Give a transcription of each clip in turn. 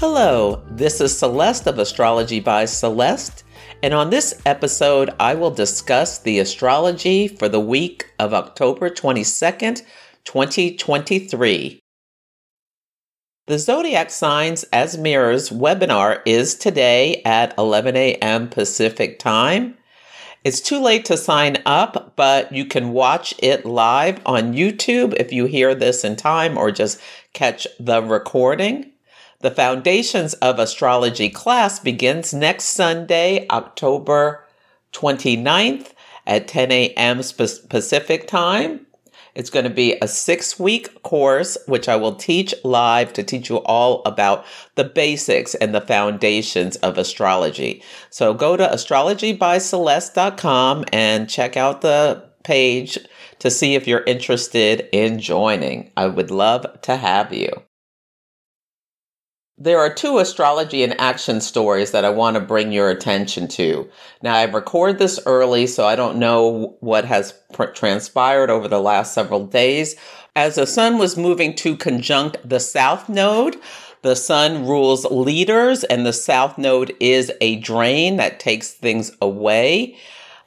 Hello, this is Celeste of Astrology by Celeste, and on this episode, I will discuss the astrology for the week of October 22nd, 2023. The Zodiac Signs as Mirrors webinar is today at 11 a.m. Pacific Time. It's too late to sign up, but you can watch it live on YouTube if you hear this in time or just catch the recording. The Foundations of Astrology class begins next Sunday, October 29th at 10 a.m. Pacific time. It's going to be a six week course, which I will teach live to teach you all about the basics and the foundations of astrology. So go to astrologybyceleste.com and check out the page to see if you're interested in joining. I would love to have you. There are two astrology and action stories that I want to bring your attention to. Now, I record this early, so I don't know what has pr- transpired over the last several days. As the sun was moving to conjunct the south node, the sun rules leaders, and the south node is a drain that takes things away.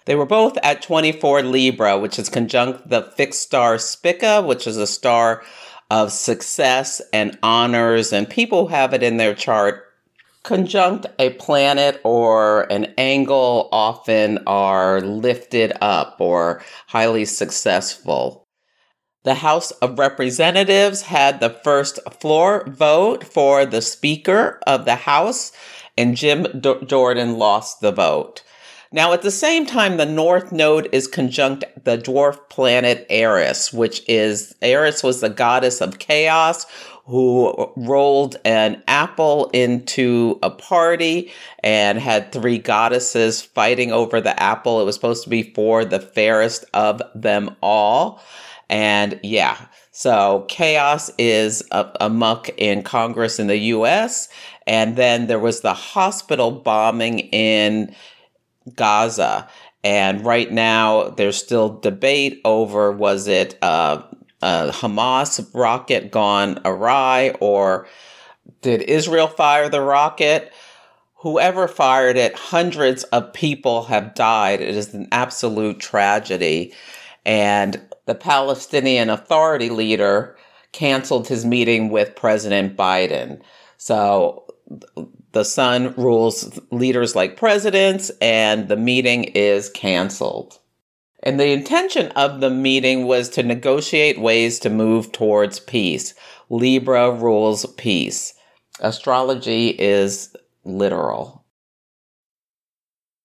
They were both at 24 Libra, which is conjunct the fixed star Spica, which is a star of success and honors, and people have it in their chart. Conjunct a planet or an angle often are lifted up or highly successful. The House of Representatives had the first floor vote for the Speaker of the House, and Jim D- Jordan lost the vote. Now, at the same time, the North Node is conjunct the dwarf planet Eris, which is Eris was the goddess of chaos who rolled an apple into a party and had three goddesses fighting over the apple. It was supposed to be for the fairest of them all. And yeah, so chaos is amuck in Congress in the US. And then there was the hospital bombing in Gaza. And right now, there's still debate over was it a Hamas rocket gone awry or did Israel fire the rocket? Whoever fired it, hundreds of people have died. It is an absolute tragedy. And the Palestinian Authority leader canceled his meeting with President Biden. So the sun rules leaders like presidents, and the meeting is canceled. And the intention of the meeting was to negotiate ways to move towards peace. Libra rules peace. Astrology is literal.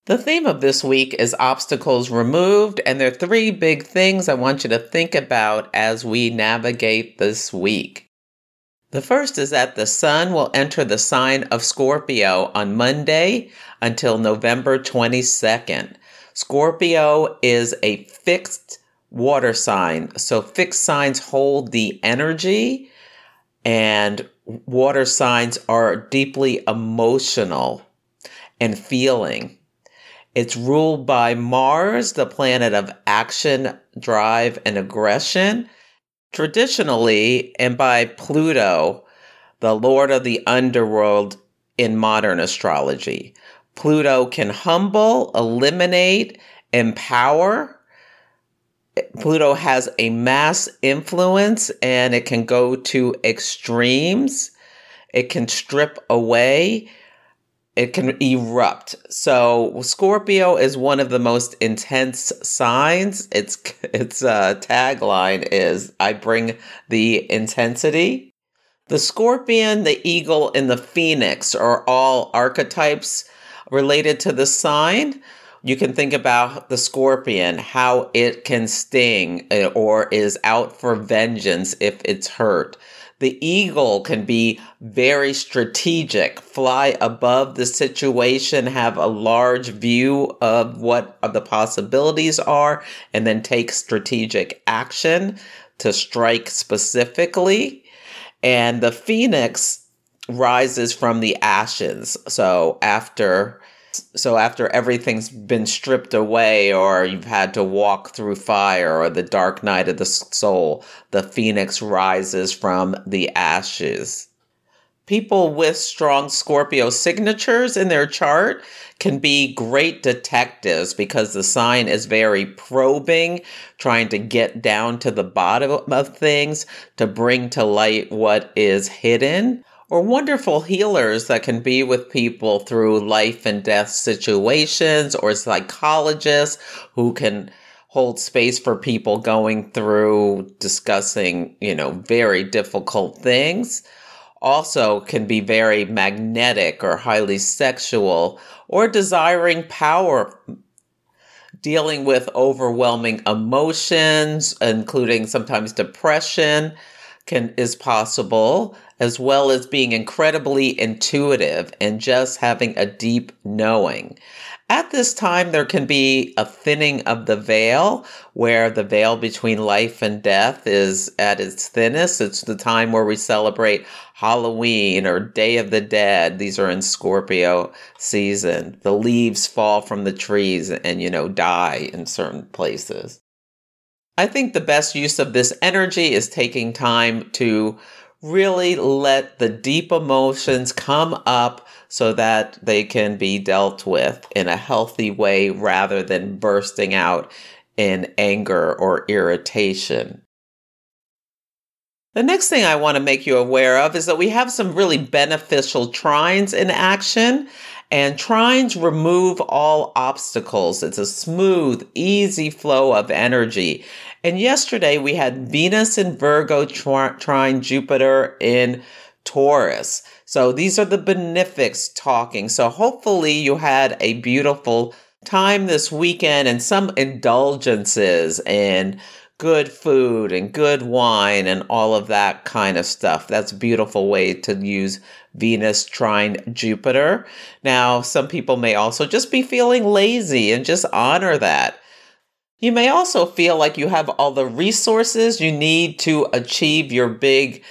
The theme of this week is obstacles removed, and there are three big things I want you to think about as we navigate this week. The first is that the sun will enter the sign of Scorpio on Monday until November 22nd. Scorpio is a fixed water sign, so fixed signs hold the energy, and water signs are deeply emotional and feeling. It's ruled by Mars, the planet of action, drive, and aggression Traditionally, and by Pluto, the lord of the underworld in modern astrology. Pluto can humble, eliminate, empower. Pluto has a mass influence and it can go to extremes. It can strip away it can erupt. So Scorpio is one of the most intense signs. Its its uh, tagline is "I bring the intensity." The scorpion, the eagle, and the phoenix are all archetypes related to the sign. You can think about the scorpion, how it can sting uh, or is out for vengeance if it's hurt. The eagle can be very strategic, fly above the situation, have a large view of what the possibilities are, and then take strategic action to strike specifically. And the phoenix rises from the ashes. So after so after everything's been stripped away or you've had to walk through fire or the dark night of the soul, the phoenix rises from the ashes. People with strong Scorpio signatures in their chart can be great detectives because the sign is very probing, trying to get down to the bottom of things to bring to light what is hidden or wonderful healers that can be with people through life and death situations, or psychologists who can hold space for people going through discussing, you know, very difficult things. Also, can be very magnetic or highly sexual or desiring power dealing with overwhelming emotions, including sometimes depression, can is possible as well as being incredibly intuitive and just having a deep knowing. At this time, there can be a thinning of the veil where the veil between life and death is at its thinnest. It's the time where we celebrate Halloween or Day of the Dead. These are in Scorpio season. The leaves fall from the trees and, you know, die in certain places. I think the best use of this energy is taking time to really let the deep emotions come up so that they can be dealt with in a healthy way rather than bursting out in anger or irritation. The next thing I want to make you aware of is that we have some really beneficial trines in action. And trines remove all obstacles. It's a smooth, easy flow of energy. And yesterday we had Venus in Virgo trine Jupiter in Taurus. So these are the benefics talking. So hopefully you had a beautiful time this weekend and some indulgences and good food and good wine and all of that kind of stuff. That's a beautiful way to use Venus trine Jupiter. Now, some people may also just be feeling lazy and just honor that. You may also feel like you have all the resources you need to achieve your big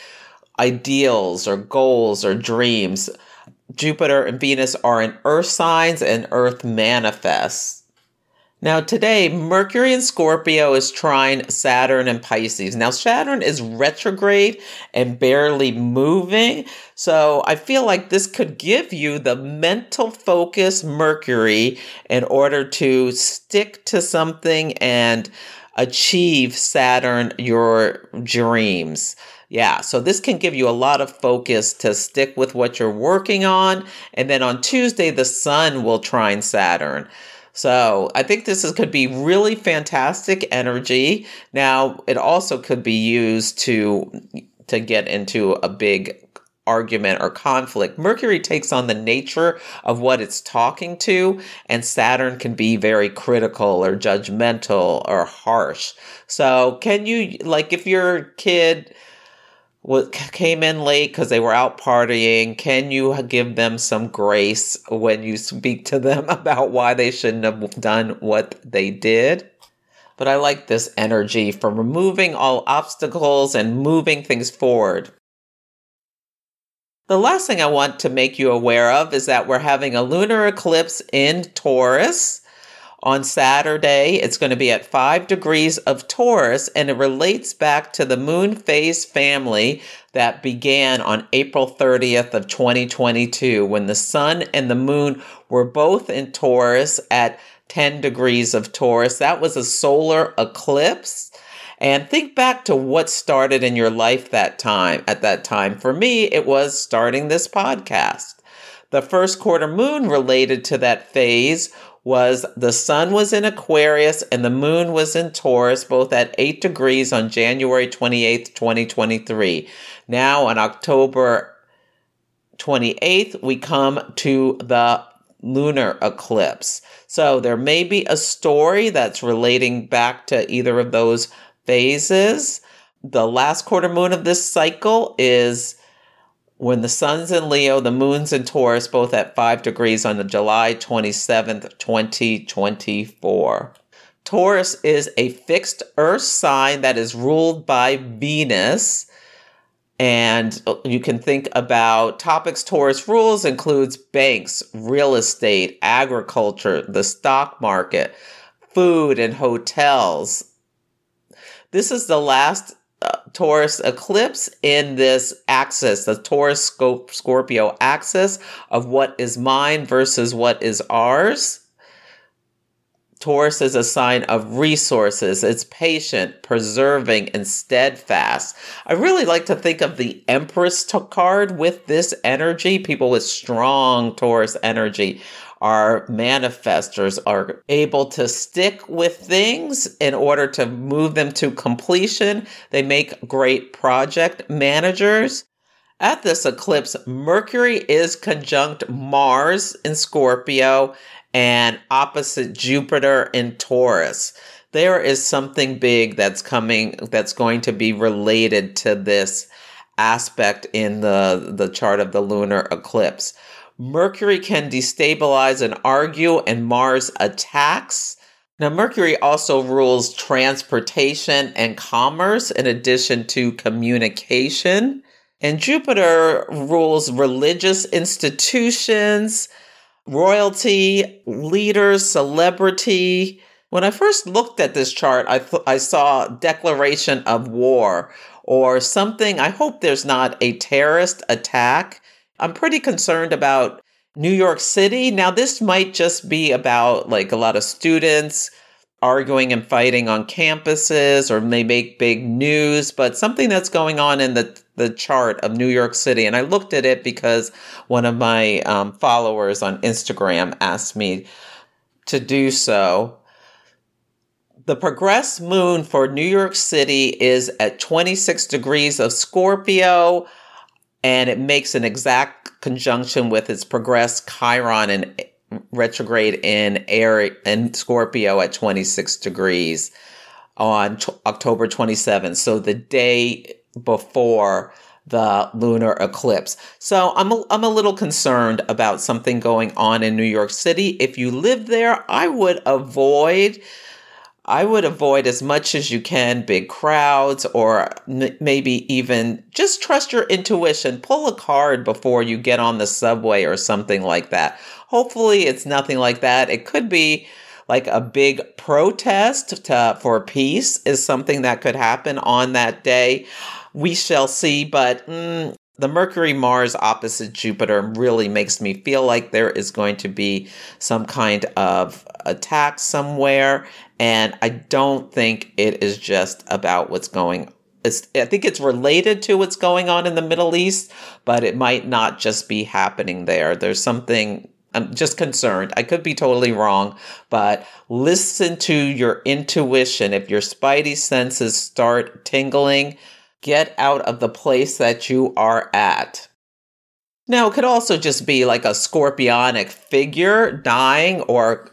ideals or goals or dreams. Jupiter and Venus are in earth signs and earth manifests. Now, today, Mercury in Scorpio is trine Saturn and Pisces. Now, Saturn is retrograde and barely moving. So, I feel like this could give you the mental focus, Mercury, in order to stick to something and achieve Saturn your dreams. Yeah, so this can give you a lot of focus to stick with what you're working on. And then on Tuesday, the sun will trine Saturn. So I think this is, could be really fantastic energy. Now, it also could be used to to get into a big argument or conflict. Mercury takes on the nature of what it's talking to, and Saturn can be very critical or judgmental or harsh. So, can you, like, if your kid came in late because they were out partying. Can you give them some grace when you speak to them about why they shouldn't have done what they did? But i like this energy for removing all obstacles and moving things forward. The last thing i want to make you aware of is that we're having a lunar eclipse in taurus on Saturday, it's going to be at 5 degrees of Taurus, and it relates back to the moon phase family that began on April 30th of 2022 when the sun and the moon were both in Taurus at 10 degrees of Taurus. That was a solar eclipse. And think back to what started in your life that time at that time. For me, it was starting this podcast. The first quarter moon related to that phase was the sun was in Aquarius and the moon was in Taurus, both at 8 degrees on January 28th, 2023. Now, on October 28th, we come to the lunar eclipse. So, there may be a story that's relating back to either of those phases. the last quarter moon of this cycle is when the sun's in Leo, the moon's in Taurus, both at 5 degrees on the July 27th, 2024. Taurus is a fixed earth sign that is ruled by Venus. And you can think about topics Taurus rules includes banks, real estate, agriculture, the stock market, food and hotels. This is the last Taurus eclipse in this axis, the Taurus Scorpio axis of what is mine versus what is ours. Taurus is a sign of resources. It's patient, preserving, and steadfast. I really like to think of the Empress card with this energy. People with strong Taurus energy our manifestors are able to stick with things in order to move them to completion. They make great project managers. At this eclipse, Mercury is conjunct Mars in Scorpio and opposite Jupiter in Taurus. There is something big that's coming that's going to be related to this aspect in the the chart of the lunar eclipse. Mercury can destabilize and argue, and Mars attacks. Now, Mercury also rules transportation and commerce in addition to communication. And Jupiter rules religious institutions, royalty, leaders, celebrity. When I first looked at this chart, I, th- I saw declaration of war or something. I hope there's not a terrorist attack I'm pretty concerned about New York City. Now, this might just be about like a lot of students arguing and fighting on campuses or they make big news, but something that's going on in the, the chart of New York City. And I looked at it because one of my um, followers on Instagram asked me to do so. The progress moon for New York City is at 26 degrees of Scorpio and it makes an exact conjunction with its progress Chiron and eh, retrograde in air in Scorpio at 26 degrees on t- October 27th. So the day before the lunar eclipse. So I'm a, I'm a little concerned about something going on in New York City. If you live there, I would avoid I would avoid as much as you can big crowds or maybe even just trust your intuition. Pull a card before you get on the subway or something like that. Hopefully, it's nothing like that. It could be like a big protest to, for peace, is something that could happen on that day. We shall see, but mm, the Mercury Mars opposite Jupiter really makes me feel like there is going to be some kind of attack somewhere. And I don't think it is just about what's going I think it's related to what's going on in the Middle East, but it might not just be happening there. There's something I'm just concerned. I could be totally wrong, but listen to your intuition. If your spidey senses start tingling, get out of the place that you are at. Now, it could also just be like a scorpionic figure dying, or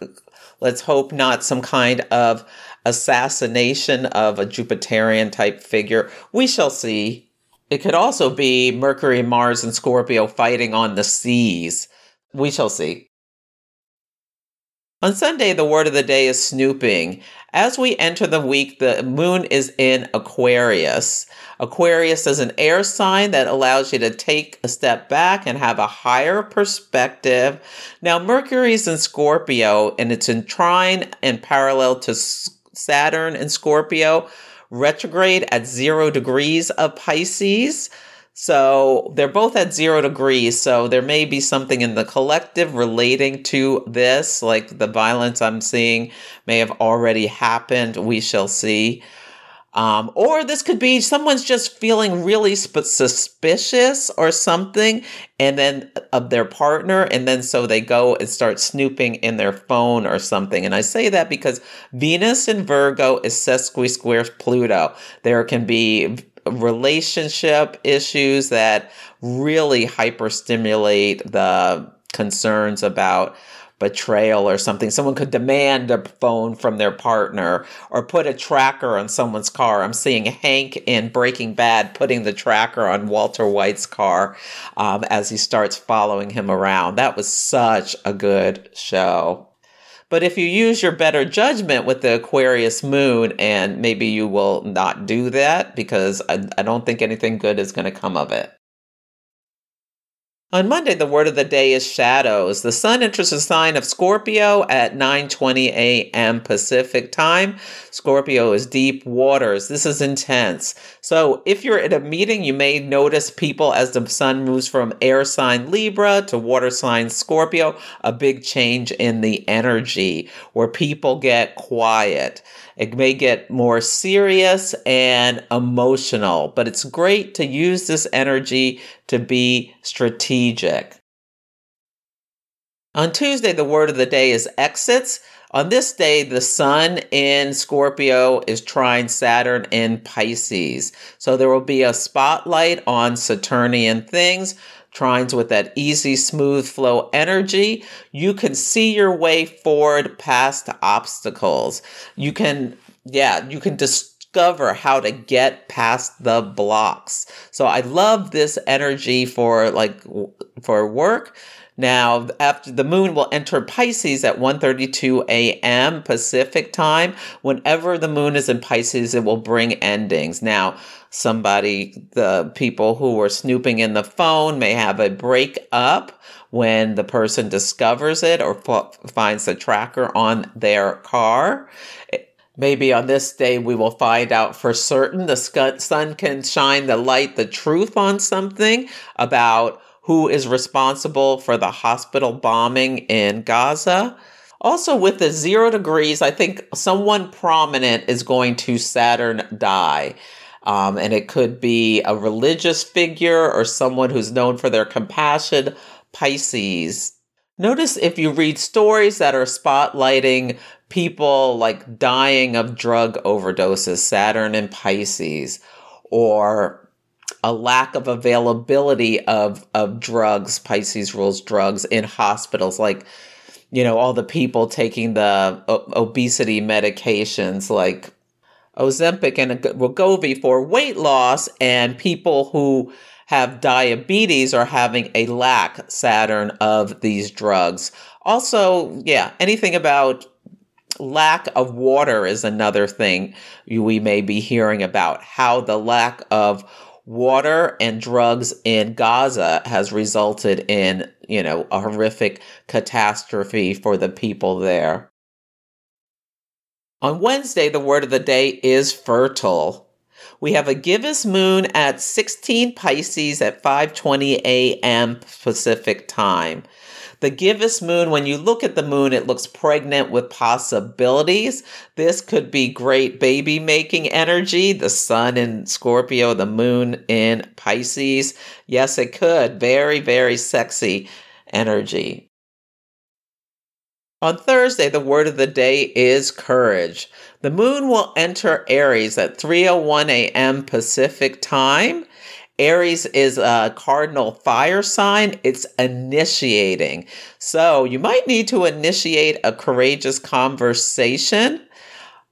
let's hope not some kind of assassination of a Jupiterian type figure. We shall see. It could also be Mercury, Mars, and Scorpio fighting on the seas. We shall see. On Sunday, the word of the day is snooping. As we enter the week, the moon is in Aquarius. Aquarius is an air sign that allows you to take a step back and have a higher perspective. Now, Mercury is in Scorpio and it's in trine and parallel to Saturn in Scorpio, retrograde at zero degrees of Pisces. So they're both at zero degrees. So there may be something in the collective relating to this, like the violence I'm seeing may have already happened. We shall see. Um, or this could be someone's just feeling really sp- suspicious or something, and then of their partner, and then so they go and start snooping in their phone or something. And I say that because Venus in Virgo is sesqui square Pluto. There can be relationship issues that really hyperstimulate the concerns about betrayal or something. Someone could demand a phone from their partner or put a tracker on someone's car. I'm seeing Hank in Breaking Bad putting the tracker on Walter White's car um, as he starts following him around. That was such a good show. But if you use your better judgment with the Aquarius moon, and maybe you will not do that because I, I don't think anything good is going to come of it. On Monday, the word of the day is shadows. The sun enters the sign of Scorpio at 9:20 a.m. Pacific time. Scorpio is deep waters. This is intense. So, if you're at a meeting, you may notice people as the sun moves from air sign Libra to water sign Scorpio, a big change in the energy where people get quiet. It may get more serious and emotional, but it's great to use this energy to be strategic. On Tuesday, the word of the day is exits. On this day, the sun in Scorpio is trining Saturn in Pisces. So there will be a spotlight on Saturnian things trines with that easy, smooth flow energy, you can see your way forward past obstacles. You can, yeah, you can discover how to get past the blocks. So I love this energy for like for work now, after the moon will enter Pisces at 1:32 a.m. Pacific time. Whenever the moon is in Pisces, it will bring endings. Now, somebody, the people who were snooping in the phone may have a breakup when the person discovers it or f- finds the tracker on their car. Maybe on this day we will find out for certain the sun can shine the light, the truth on something about who is responsible for the hospital bombing in Gaza. Also, with the zero degrees, I think someone prominent is going to Saturn die. Um, and it could be a religious figure or someone who's known for their compassion, Pisces. Notice if you read stories that are spotlighting people like dying of drug overdoses, Saturn and Pisces, or a lack of availability of of drugs pisces rules drugs in hospitals like you know all the people taking the o- obesity medications like Ozempic and Wegovy for weight loss and people who have diabetes are having a lack Saturn of these drugs. Also, yeah, anything about lack of water is another thing we may be hearing about how the lack of water and drugs in Gaza has resulted in, you know, a horrific catastrophe for the people there. On Wednesday, the word of the day is fertile. We have a gibbous moon at 16 Pisces at 5:20 a.m. Pacific time. The gibbous moon, when you look at the moon, it looks pregnant with possibilities. This could be great baby making energy. The sun in Scorpio, the moon in Pisces. Yes, it could. Very, very sexy energy. On Thursday, the word of the day is courage. The moon will enter Aries at 3:01 a.m. Pacific time Aries is a cardinal fire sign. It's initiating. So you might need to initiate a courageous conversation.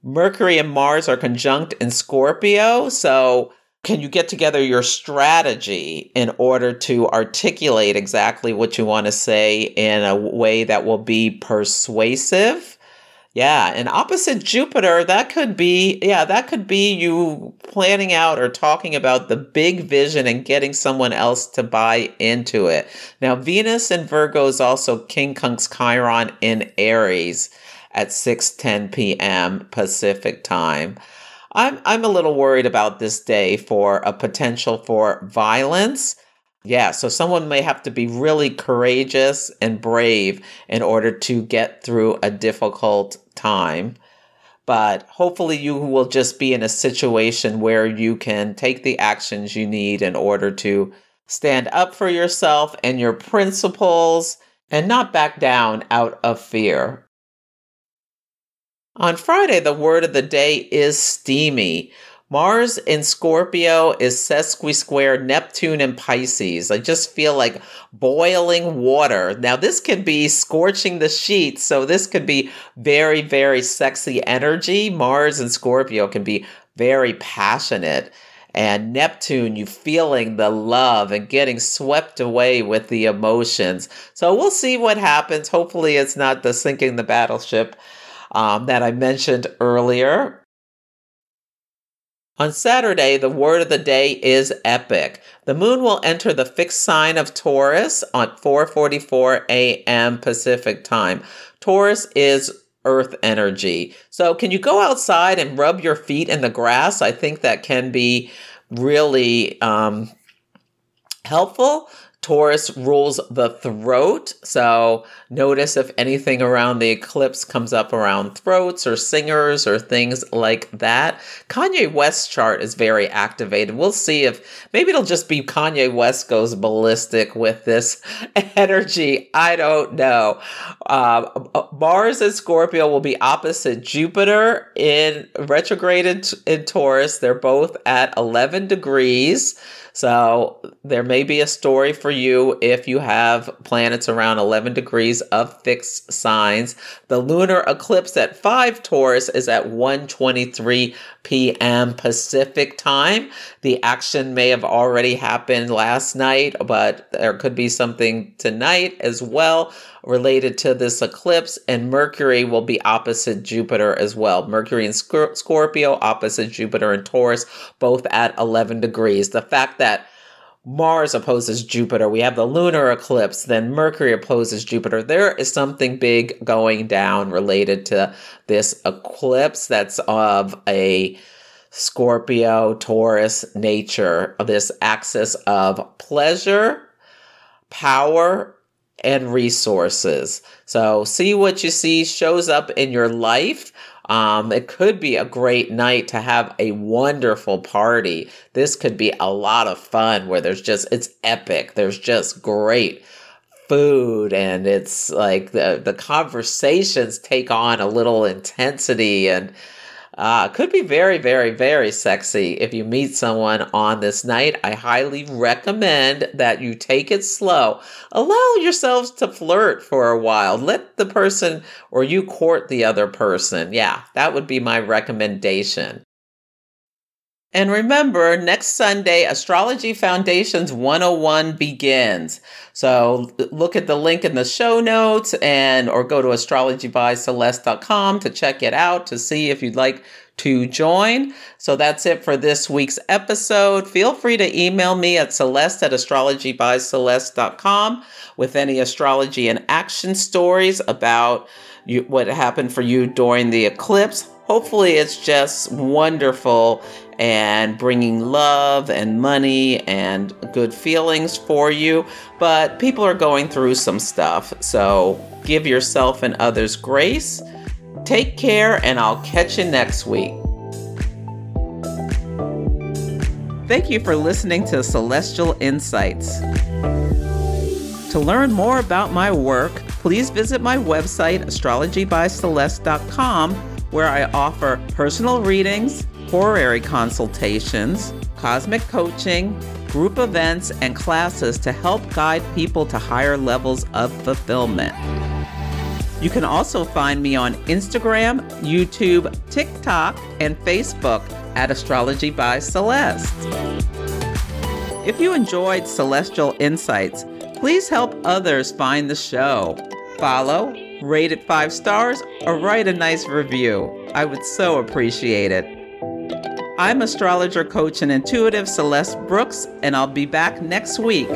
Mercury and Mars are conjunct in Scorpio. So can you get together your strategy in order to articulate exactly what you want to say in a way that will be persuasive? Yeah, and opposite Jupiter, that could be, yeah, that could be you planning out or talking about the big vision and getting someone else to buy into it. Now, Venus in Virgo is also quincunx Chiron in Aries at 6:10 p.m. Pacific time. I'm I'm a little worried about this day for a potential for violence yeah, so someone may have to be really courageous and brave in order to get through a difficult time. But hopefully, you will just be in a situation where you can take the actions you need in order to stand up for yourself and your principles and not back down out of fear. On Friday, the word of the day is steamy. Mars in Scorpio is sesqui square Neptune in Pisces. I just feel like boiling water. Now, this can be scorching the sheets, so this could be very, very sexy energy. Mars and Scorpio can be very passionate. And Neptune, you feeling the love and getting swept away with the emotions. So we'll see what happens. Hopefully, it's not the sinking the battleship um, that I mentioned earlier. On Saturday, the word of the day is epic. The moon will enter the fixed sign of Taurus on 4:44 a.m. Pacific time. Taurus is earth energy. So, can you go outside and rub your feet in the grass? I think that can be really um, helpful. Taurus rules the throat. So notice if anything around the eclipse comes up around throats or singers or things like that. Kanye West chart is very activated. We'll see if maybe it'll just be Kanye West goes ballistic with this energy. I don't know. Uh, Mars and Scorpio will be opposite Jupiter in retrograded in Taurus. They're both at 11 degrees. So there may be a story for you if you have planets around 11 degrees of fixed signs. The lunar eclipse at 5 Taurus is at 123 p.m. Pacific time. The action may have already happened last night, but there could be something tonight as well related to this eclipse, and Mercury will be opposite Jupiter as well. Mercury in Scorpio, opposite Jupiter in Taurus, both at 11 degrees. The fact that Mars opposes Jupiter, we have the lunar eclipse, then Mercury opposes Jupiter. There is something big going down related to this eclipse that's of a Scorpio, Taurus nature, this axis of pleasure, power, and resources. So see what you see shows up in your life. Um, it could be a great night to have a wonderful party. This could be a lot of fun where there's just, it's epic. There's just great food and it's like the, the conversations take on a little intensity and uh, could be very, very, very sexy if you meet someone on this night. I highly recommend that you take it slow. Allow yourselves to flirt for a while. Let the person or you court the other person. Yeah, that would be my recommendation. And remember, next Sunday, Astrology Foundations 101 begins. So look at the link in the show notes and or go to astrologybyceleste.com to check it out to see if you'd like to join. So that's it for this week's episode. Feel free to email me at celeste at astrologybyceleste.com with any astrology and action stories about you, what happened for you during the eclipse. Hopefully, it's just wonderful and bringing love and money and good feelings for you. But people are going through some stuff. So give yourself and others grace. Take care, and I'll catch you next week. Thank you for listening to Celestial Insights. To learn more about my work, please visit my website, astrologybyceleste.com, where I offer personal readings horary consultations, cosmic coaching, group events, and classes to help guide people to higher levels of fulfillment. You can also find me on Instagram, YouTube, TikTok, and Facebook at Astrology by Celeste. If you enjoyed Celestial Insights, please help others find the show. Follow, rate it five stars, or write a nice review. I would so appreciate it. I'm astrologer, coach, and intuitive Celeste Brooks, and I'll be back next week.